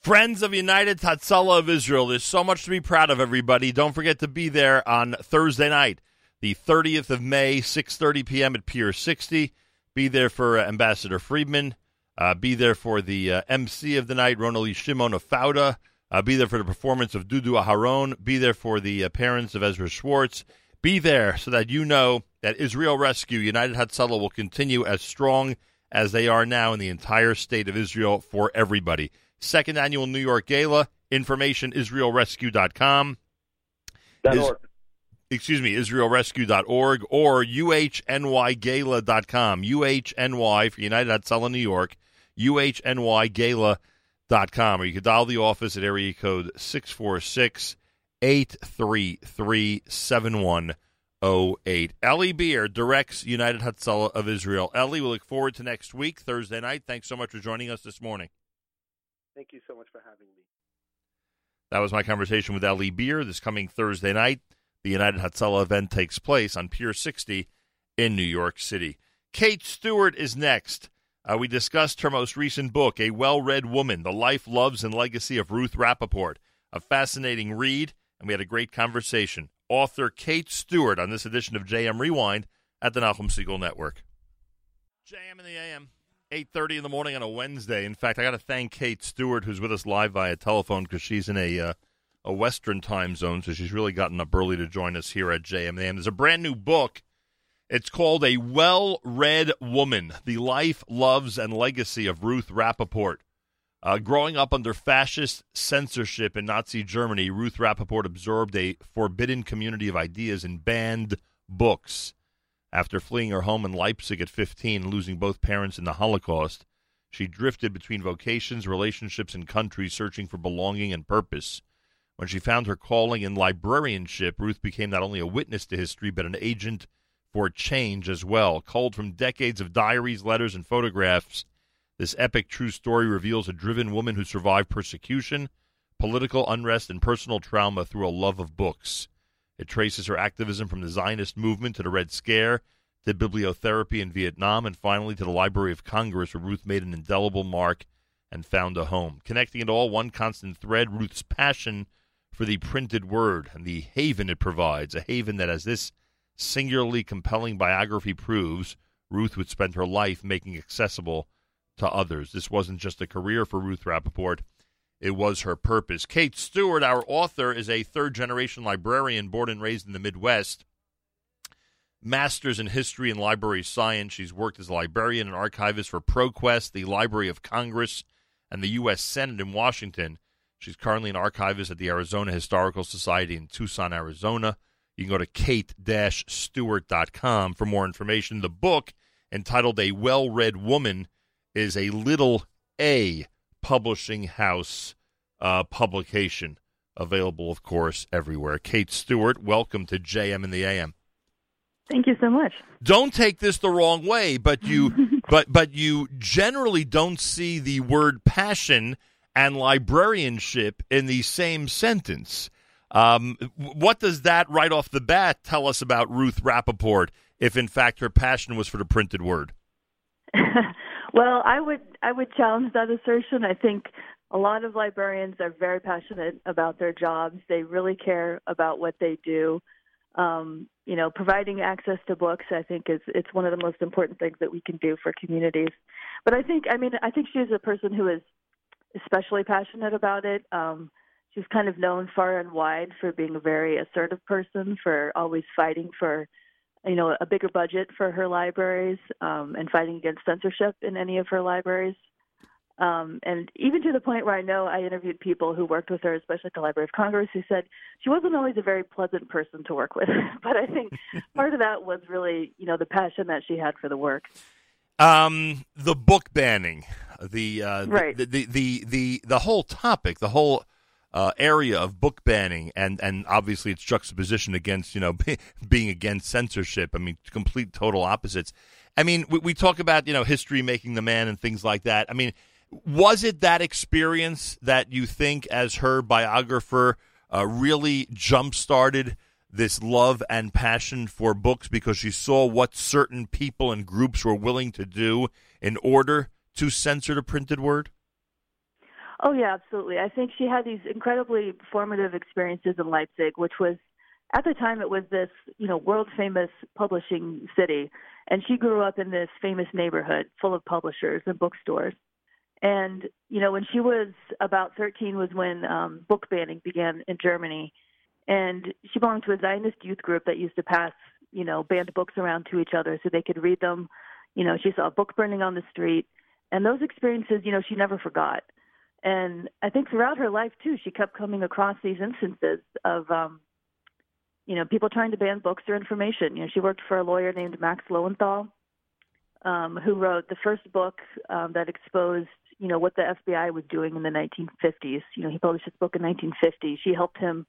Friends of United Hatzalah of Israel, there's so much to be proud of, everybody. Don't forget to be there on Thursday night, the 30th of May, 6.30 p.m. at Pier 60. Be there for uh, Ambassador Friedman. Uh, be there for the uh, MC of the night, Rona-Lee Shimon of Fauda. Uh, be there for the performance of Dudu Aharon. Be there for the parents of Ezra Schwartz. Be there so that you know that Israel Rescue United Hatzalah will continue as strong as they are now in the entire state of Israel for everybody. Second annual New York Gala, information israelrescue.com. Is, excuse me, israelrescue.org or uhnygala.com. UHNY for United Hatzalah New York, uhnygala.com. Or you can dial the office at area code 646 833 7108. Eli Beer directs United Hatzalah of Israel. Eli, we look forward to next week, Thursday night. Thanks so much for joining us this morning. Thank you so much for having me. That was my conversation with Eli Beer this coming Thursday night. The United Hatzalah event takes place on Pier 60 in New York City. Kate Stewart is next. Uh, we discussed her most recent book, A Well Read Woman The Life, Loves, and Legacy of Ruth Rappaport. A fascinating read, and we had a great conversation. Author Kate Stewart on this edition of JM Rewind at the Nachum Segal Network. JM in the AM, 8.30 in the morning on a Wednesday. In fact, I got to thank Kate Stewart, who's with us live via telephone, because she's in a, uh, a Western time zone, so she's really gotten up early to join us here at JM the AM. There's a brand new book it's called A Well Read Woman The Life, Loves, and Legacy of Ruth Rappaport. Uh, growing up under fascist censorship in Nazi Germany, Ruth Rappaport absorbed a forbidden community of ideas and banned books. After fleeing her home in Leipzig at 15 losing both parents in the Holocaust, she drifted between vocations, relationships, and countries searching for belonging and purpose. When she found her calling in librarianship, Ruth became not only a witness to history, but an agent for change as well. Culled from decades of diaries, letters, and photographs, this epic true story reveals a driven woman who survived persecution, political unrest, and personal trauma through a love of books. It traces her activism from the Zionist movement to the Red Scare, to bibliotherapy in Vietnam, and finally to the Library of Congress, where Ruth made an indelible mark and found a home. Connecting it all, one constant thread Ruth's passion for the printed word and the haven it provides, a haven that, as this singularly compelling biography proves, Ruth would spend her life making accessible to others. This wasn't just a career for Ruth Rappaport, it was her purpose. Kate Stewart, our author, is a third generation librarian born and raised in the Midwest. Masters in History and Library Science. She's worked as a librarian and archivist for ProQuest, the Library of Congress, and the U.S. Senate in Washington. She's currently an archivist at the Arizona Historical Society in Tucson, Arizona. You can go to kate-stewart.com for more information. The book, entitled A Well-Read Woman, is a little A publishing house uh, publication. Available, of course, everywhere. Kate Stewart, welcome to JM in the AM. Thank you so much. Don't take this the wrong way, but you but but you generally don't see the word passion and librarianship in the same sentence. Um, what does that right off the bat tell us about Ruth Rappaport, if in fact her passion was for the printed word? well, I would I would challenge that assertion. I think a lot of librarians are very passionate about their jobs. They really care about what they do. Um, you know, providing access to books, I think, is it's one of the most important things that we can do for communities. But I think, I mean, I think she's a person who is especially passionate about it. Um, she's kind of known far and wide for being a very assertive person, for always fighting for, you know, a bigger budget for her libraries um, and fighting against censorship in any of her libraries. Um, and even to the point where I know I interviewed people who worked with her, especially at the Library of Congress, who said she wasn't always a very pleasant person to work with. but I think part of that was really, you know, the passion that she had for the work. Um, the book banning, the uh, right. the, the, the the the whole topic, the whole uh, area of book banning, and and obviously its juxtaposition against you know being against censorship. I mean, complete total opposites. I mean, we, we talk about you know history making the man and things like that. I mean, was it that experience that you think, as her biographer, uh, really jump started? this love and passion for books because she saw what certain people and groups were willing to do in order to censor the printed word? Oh yeah, absolutely. I think she had these incredibly formative experiences in Leipzig, which was at the time it was this, you know, world famous publishing city. And she grew up in this famous neighborhood full of publishers and bookstores. And, you know, when she was about 13 was when um, book banning began in Germany. And she belonged to a Zionist youth group that used to pass, you know, banned books around to each other so they could read them. You know, she saw a book burning on the street. And those experiences, you know, she never forgot. And I think throughout her life too, she kept coming across these instances of, um, you know, people trying to ban books or information. You know, she worked for a lawyer named Max Lowenthal, um, who wrote the first book um, that exposed, you know, what the FBI was doing in the 1950s. You know, he published his book in 1950. She helped him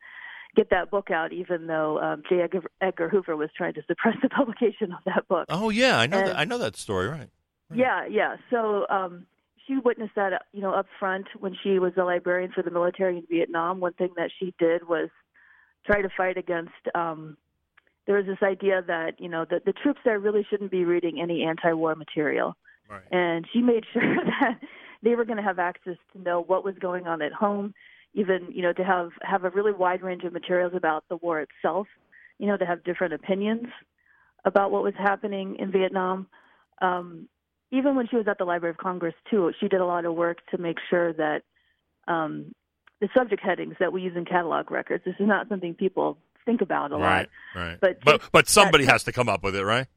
get that book out, even though um, J. Edgar, Edgar Hoover was trying to suppress the publication of that book. Oh yeah, I know And- that. I know that story. Right. Yeah, yeah. So um, she witnessed that, you know, up front when she was a librarian for the military in Vietnam. One thing that she did was try to fight against. Um, there was this idea that you know that the troops there really shouldn't be reading any anti-war material, Right. and she made sure that they were going to have access to know what was going on at home, even you know to have have a really wide range of materials about the war itself, you know to have different opinions about what was happening in Vietnam. Um, even when she was at the Library of Congress too, she did a lot of work to make sure that um, the subject headings that we use in catalog records. This is not something people think about a lot. Right. Right. But but but somebody that- has to come up with it, right?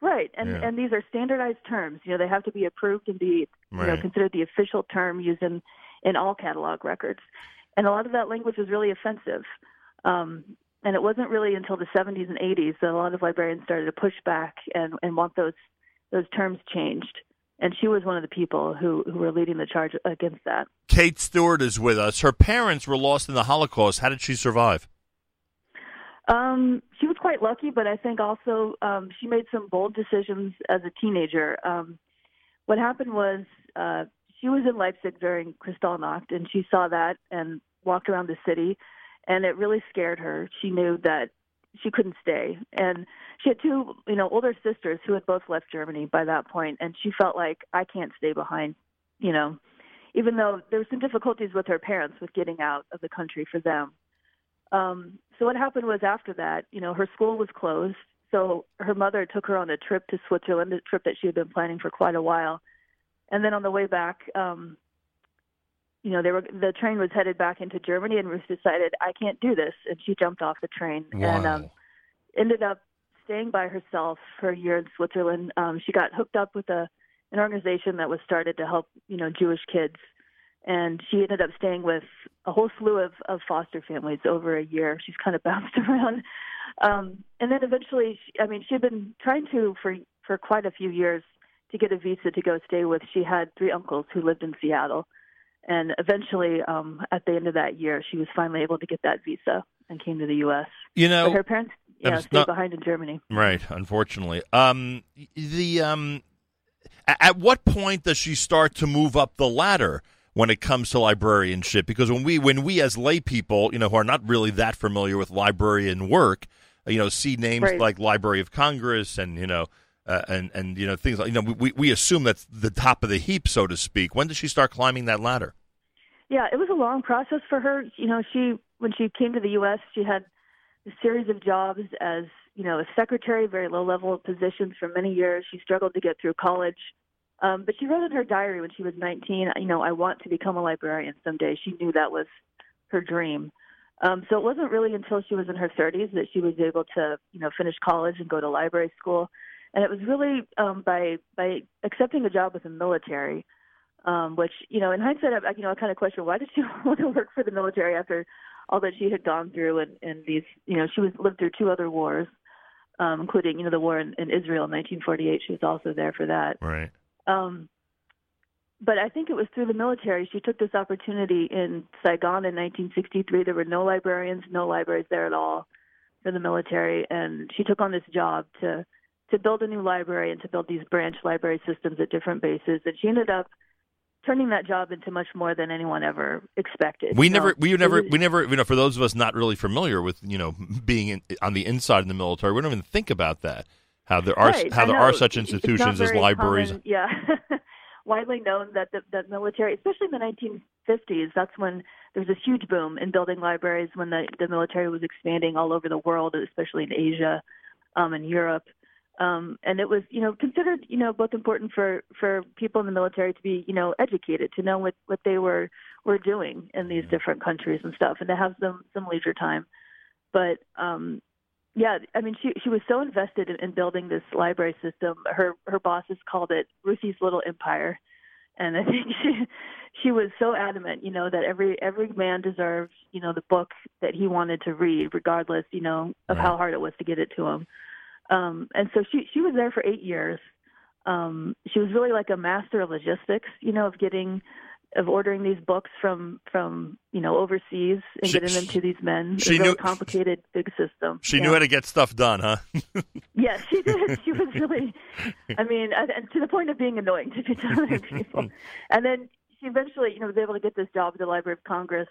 Right, and Yeah. and these are standardized terms. You know, they have to be approved and be you know considered the official term used in in all catalog records. And a lot of that language was really offensive. Um, and it wasn't really until the 70s and 80s that a lot of librarians started to push back and and want those those terms changed. And she was one of the people who who were leading the charge against that. Kate Stewart is with us. Her parents were lost in the Holocaust. How did she survive? Um, she was quite lucky, but I think also um, she made some bold decisions as a teenager. Um, what happened was uh, she was in Leipzig during Kristallnacht, and she saw that and walked around the city, and it really scared her. She knew that she couldn't stay, and she had two, you know, older sisters who had both left Germany by that point, and she felt like I can't stay behind, you know, even though there were some difficulties with her parents with getting out of the country for them. Um, so what happened was after that, you know, her school was closed. So her mother took her on a trip to Switzerland, a trip that she had been planning for quite a while. And then on the way back, um, you know, they were the train was headed back into Germany, and Ruth decided I can't do this, and she jumped off the train and um, ended up staying by herself for a year in Switzerland. Um, she got hooked up with a an organization that was started to help you know Jewish kids, and she ended up staying with a whole slew of, of foster families over a year. She's kind of bounced around, um, and then eventually, she, I mean, she had been trying to for for quite a few years to get a visa to go stay with. She had three uncles who lived in Seattle, and eventually, um, at the end of that year, she was finally able to get that visa and came to the U.S. You know, But her parents, yeah, stayed not- behind in Germany. Right, unfortunately. Um, the um, at what point does she start to move up the ladder when it comes to librarianship? Because when we when we as lay people, you know, who are not really that familiar with librarian work, you know, see names Right. like Library of Congress and you know. Uh, and and you know things like you know we we assume that's the top of the heap so to speak. When did she start climbing that ladder? Yeah, it was a long process for her. You know, she when she came to the U.S., she had a series of jobs as you know a secretary, very low level positions for many years. She struggled to get through college, um, but she wrote in her diary when she was 19, you know, I want to become a librarian someday. She knew that was her dream. Um, so it wasn't really until she was in her 30s that she was able to, you know, finish college and go to library school. And it was really um, by by accepting a job with the military um, which you know in hindsight I, you know I kind of question why did she want to work for the military after all that she had gone through and, and these you know she was lived through two other wars um, including you know the war in, in Israel in 1948 she was also there for that. Right. um, but I think it was through the military she took this opportunity in Saigon in 1963 there were no librarians no libraries there at all for the military. And she took on this job to to build a new library and to build these branch library systems at different bases and she ended up turning that job into much more than anyone ever expected. We know, never, we never, we never, you know, for those of us not really familiar with, you know, being in, on the inside in the military, we don't even think about that. How there are, Right, how there are such institutions as libraries. common- yeah, widely known that the, the military, especially in the 1950s, that's when there was this huge boom in building libraries when the the military was expanding all over the world, especially in Asia, um, and Europe. Um, and it was, you know, considered, you know, both important for for people in the military to be, you know, educated, to know what what they were were doing in these different countries and stuff, and to have some some leisure time. But um, yeah, I mean, she she was so invested in, in building this library system. Her her bosses called it Ruthie's little empire, and I think she she was so adamant, you know, that every every man deserved, you know, the book that he wanted to read, regardless, you know, of Right. how hard it was to get it to him. Um, and so she she was there for eight years. Um, she was really like a master of logistics, you know, of getting of ordering these books from from you know overseas and She- getting them to these men. she knew- complicated, big system. She Yeah. knew how to get stuff done, huh? Yes, she did. She was really, I mean, and to the point of being annoying to, to other people. And then she eventually, you know, was able to get this job at the Library of Congress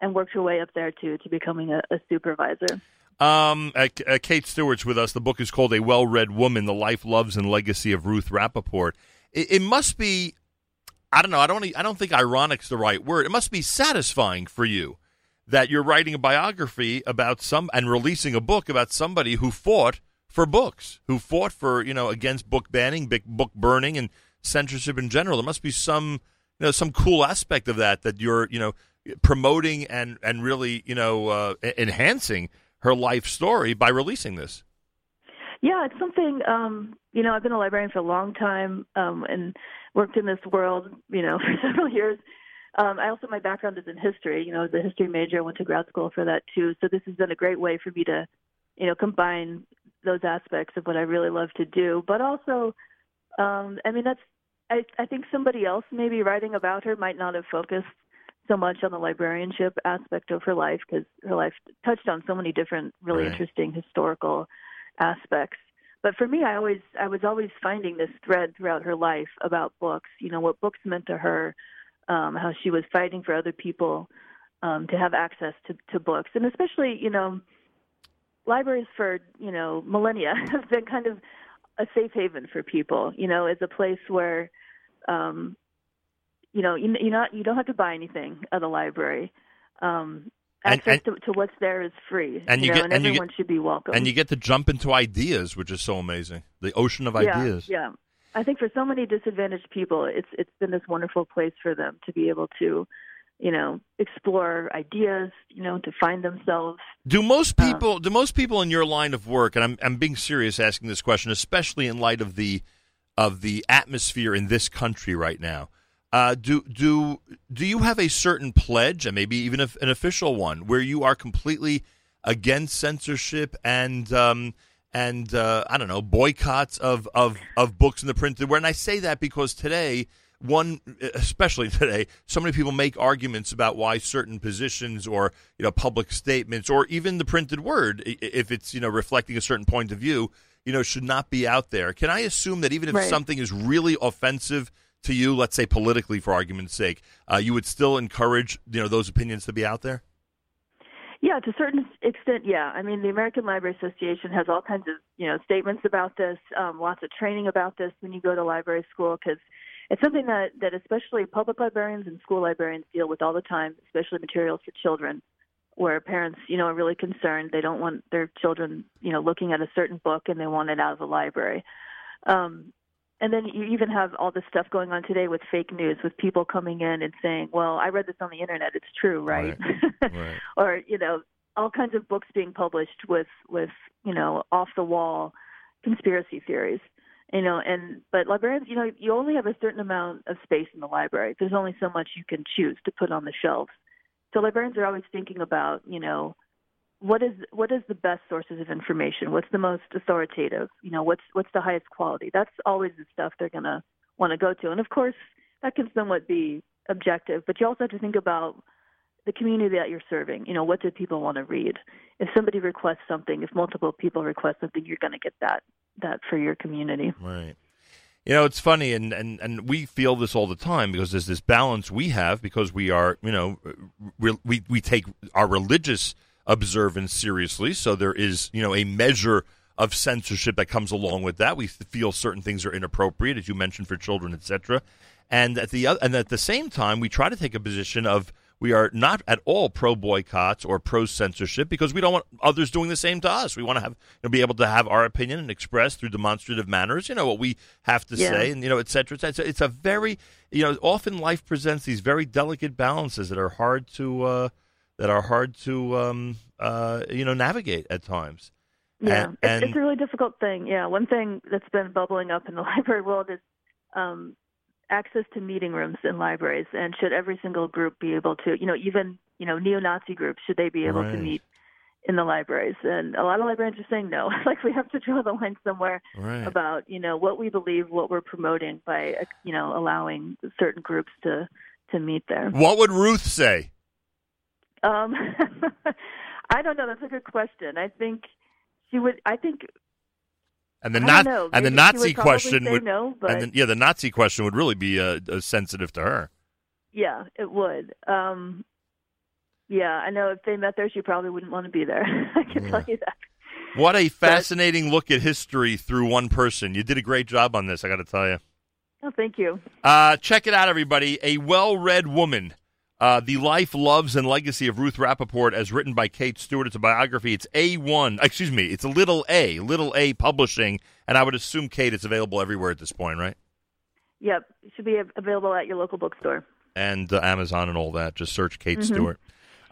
and worked her way up there to to becoming a, a supervisor. Um, uh, uh, Kate Stewart's with us. The book is called A Well Read Woman The Life, Loves, and Legacy of Ruth Rappaport. It, it must be, I don't know, I don't, I don't think ironic's the right word. It must be satisfying for you that you're writing a biography about some and releasing a book about somebody who fought for books, who fought for, you know, against book banning, book burning, and censorship in general. There must be some, you know, some cool aspect of that that you're, you know, promoting and, and really, you know, uh, enhancing her life story by releasing this. Yeah, it's something. Um, you know, I've been a librarian for a long time um, and worked in this world. You know, for several years. Um, I also my background is in history. You know, a history major, I went to grad school for that too. So this has been a great way for me to, you know, combine those aspects of what I really love to do. But also, um, I mean, that's I, I think somebody else maybe writing about her might not have focused so much on the librarianship aspect of her life because her life touched on so many different really Right. interesting historical aspects. But for me, I always I was always finding this thread throughout her life about books. You know what books meant to her, um, how she was fighting for other people um, to have access to, to books, and especially you know libraries for you know millennia have been kind of a safe haven for people. You know, as a place where um, you know you you not you don't have to buy anything at a library. Um, And- access to, to what's there is free, And you know, get- and and you get- everyone should be welcome. And you get to jump into ideas, which is so amazing. The ocean of yeah, ideas. Yeah, I think for so many disadvantaged people, it's it's been this wonderful place for them to be able to, you know, explore ideas, you know, to find themselves. Do most Uh, people do most people in your line of work, and I'm I'm being serious asking this question, especially in light of the of the atmosphere in this country right now. Uh, do do do you have a certain pledge, and maybe even if an official one, where you are completely against censorship and um, and uh, I don't know boycotts of, of, of books in the printed word? And I say that because today, one especially today, so many people make arguments about why certain positions or you know public statements or even the printed word, if it's you know reflecting a certain point of view, you know should not be out there. Can I assume that even if Right. something is really offensive? To you, let's say politically, for argument's sake, uh, you would still encourage you know those opinions to be out there. Yeah, to a certain extent, yeah. I mean, the American Library Association has all kinds of, you know, statements about this, um, lots of training about this when you go to library school because it's something that that especially public librarians and school librarians deal with all the time, especially materials for children, where parents, you know, are really concerned. They don't want their children, you know, looking at a certain book and they want it out of the library. Um, and then you even have all this stuff going on today with fake news, with people coming in and saying, "Well, I read this on the internet; it's true, right?" Right. or you know all kinds of books being published with with you know off the wall conspiracy theories you know and but librarians you know you only have a certain amount of space in the library there's only so much you can choose to put on the shelves so librarians are always thinking about you know what is what is the best sources of information what's the most authoritative you know what's what's the highest quality that's always the stuff they're to want to go to and of course that can somewhat be objective but you also have to think about the community that you're serving. You know, what do people want to read? If somebody requests something, if multiple people request something, you're going to get that that for your community. Right. You know, it's funny, and, and, and we feel this all the time because there's this balance we have because we are, you know, we, we take our religious observance seriously. So there is, you know, a measure of censorship that comes along with that. We feel certain things are inappropriate, as you mentioned, for children, etc. And at the and at the same time, we try to take a position of we are not at all pro boycotts or pro censorship because we don't want others doing the same to us. We want to have you know, be able to have our opinion and express through demonstrative manners, you know, what we have to Yeah. say, and you know, et cetera, et cetera. It's a, it's a very, you know, often life presents these very delicate balances that are hard to uh, that are hard to um, uh, you know navigate at times. Yeah, And- it's, and- it's a really difficult thing. Yeah, one thing that's been bubbling up in the library world is um, access to meeting rooms in libraries, and should every single group be able to, you know, even you know neo-Nazi groups, should they be able Right. to meet in the libraries? And a lot of librarians are saying no. like we have to draw the line somewhere Right. about you know what we believe, what we're promoting by you know allowing certain groups to to meet there. What would Ruth say? Um, I don't know. That's a good question. I think she would. I think. And the not know. and the Nazi would question would no, but and then, yeah, the Nazi question would really be uh, uh, sensitive to her. yeah, it would. Um, yeah, I know. If they met there, she probably wouldn't want to be there. I can Yeah. tell you that. What a fascinating look at history through one person. You did a great job on this, I got to tell you. Oh, thank you. Uh, check it out, everybody. A well read woman. Uh, the life, loves, and legacy of Ruth Rappaport, as written by Kate Stewart. It's a biography. It's A1, excuse me, it's a little A, little A publishing. And I would assume, Kate, it's available everywhere at this point, right? Yep, it should be available at your local bookstore. And uh, Amazon and all that. Just search Kate Mhm. Stewart.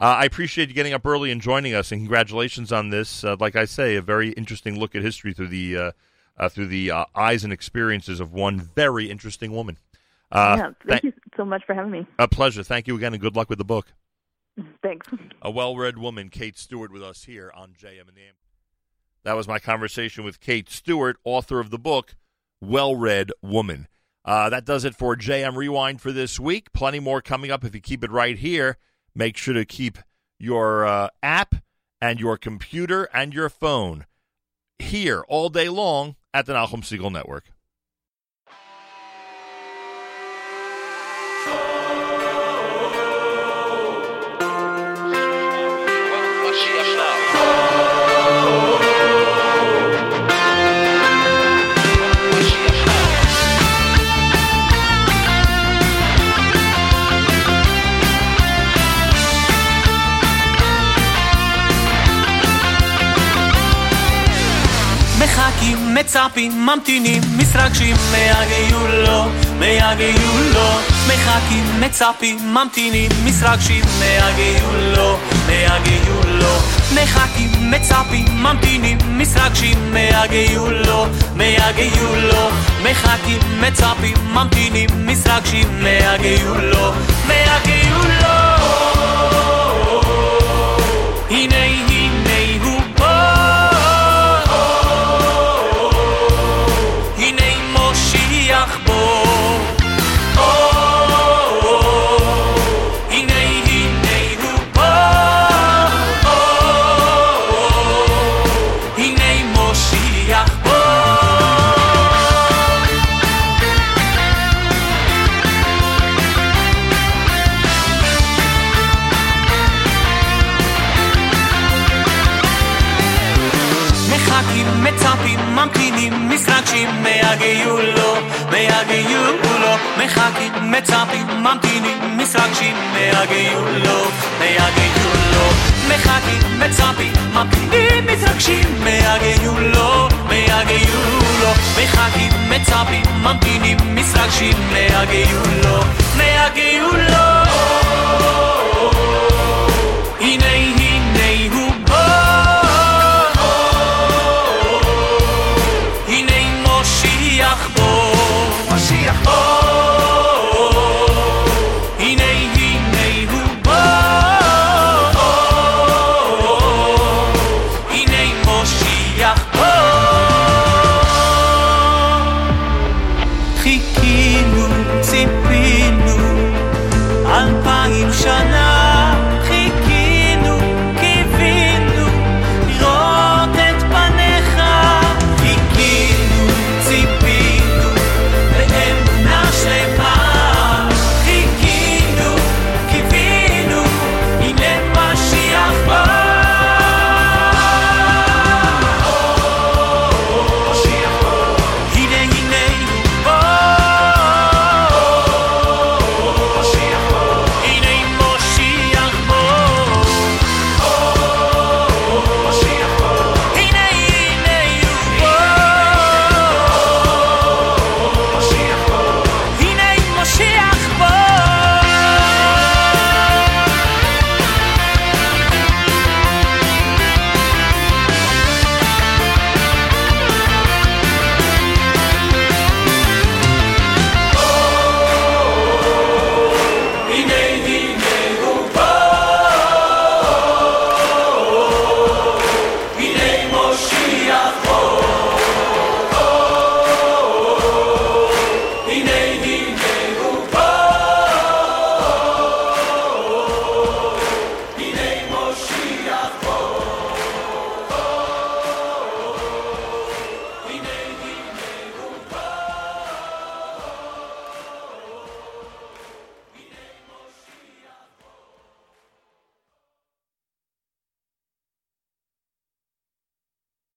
Uh, I appreciate you getting up early and joining us, and congratulations on this. Uh, like I say, a very interesting look at history through the uh, uh, through the uh, eyes and experiences of one very interesting woman. Uh, yeah, thank thank- you so much for having me. A pleasure. Thank you again, and good luck with the book. Thanks. A well-read woman, Kate Stewart, with us here on JM and the AM. That was my conversation with Kate Stewart, author of the book Well-Read Woman. Uh, that does it for JM Rewind for this week. Plenty more coming up if you keep it right here. Make sure to keep your uh, app and your computer and your phone here all day long at the Nachum Segal Network. מצפים, ממתינים, מתרגשים מהגיעו לו, מהגיעו לו. מחכים, מצפים, ממתינים, מתרגשים מהגיעו לו, מהגיעו לו. מחכים, מצפים, ממתינים, מתרגשים מהגיעו לו, מהגיעו לו. מחכים, מצפים, ממתינים, מתרגשים מהגיעו לו, מהגיעו מחכים, מצפים, ממתינים, מתרגשים מהגיעו לו, מהגיעו לו. מחכים, מצפים, ממתינים, מתרגשים מהגיעו לו, מהגיעו לו. מחכים, מצפים, ממתינים, מתרגשים מהגיעו לו, מהגיעו לו. הנה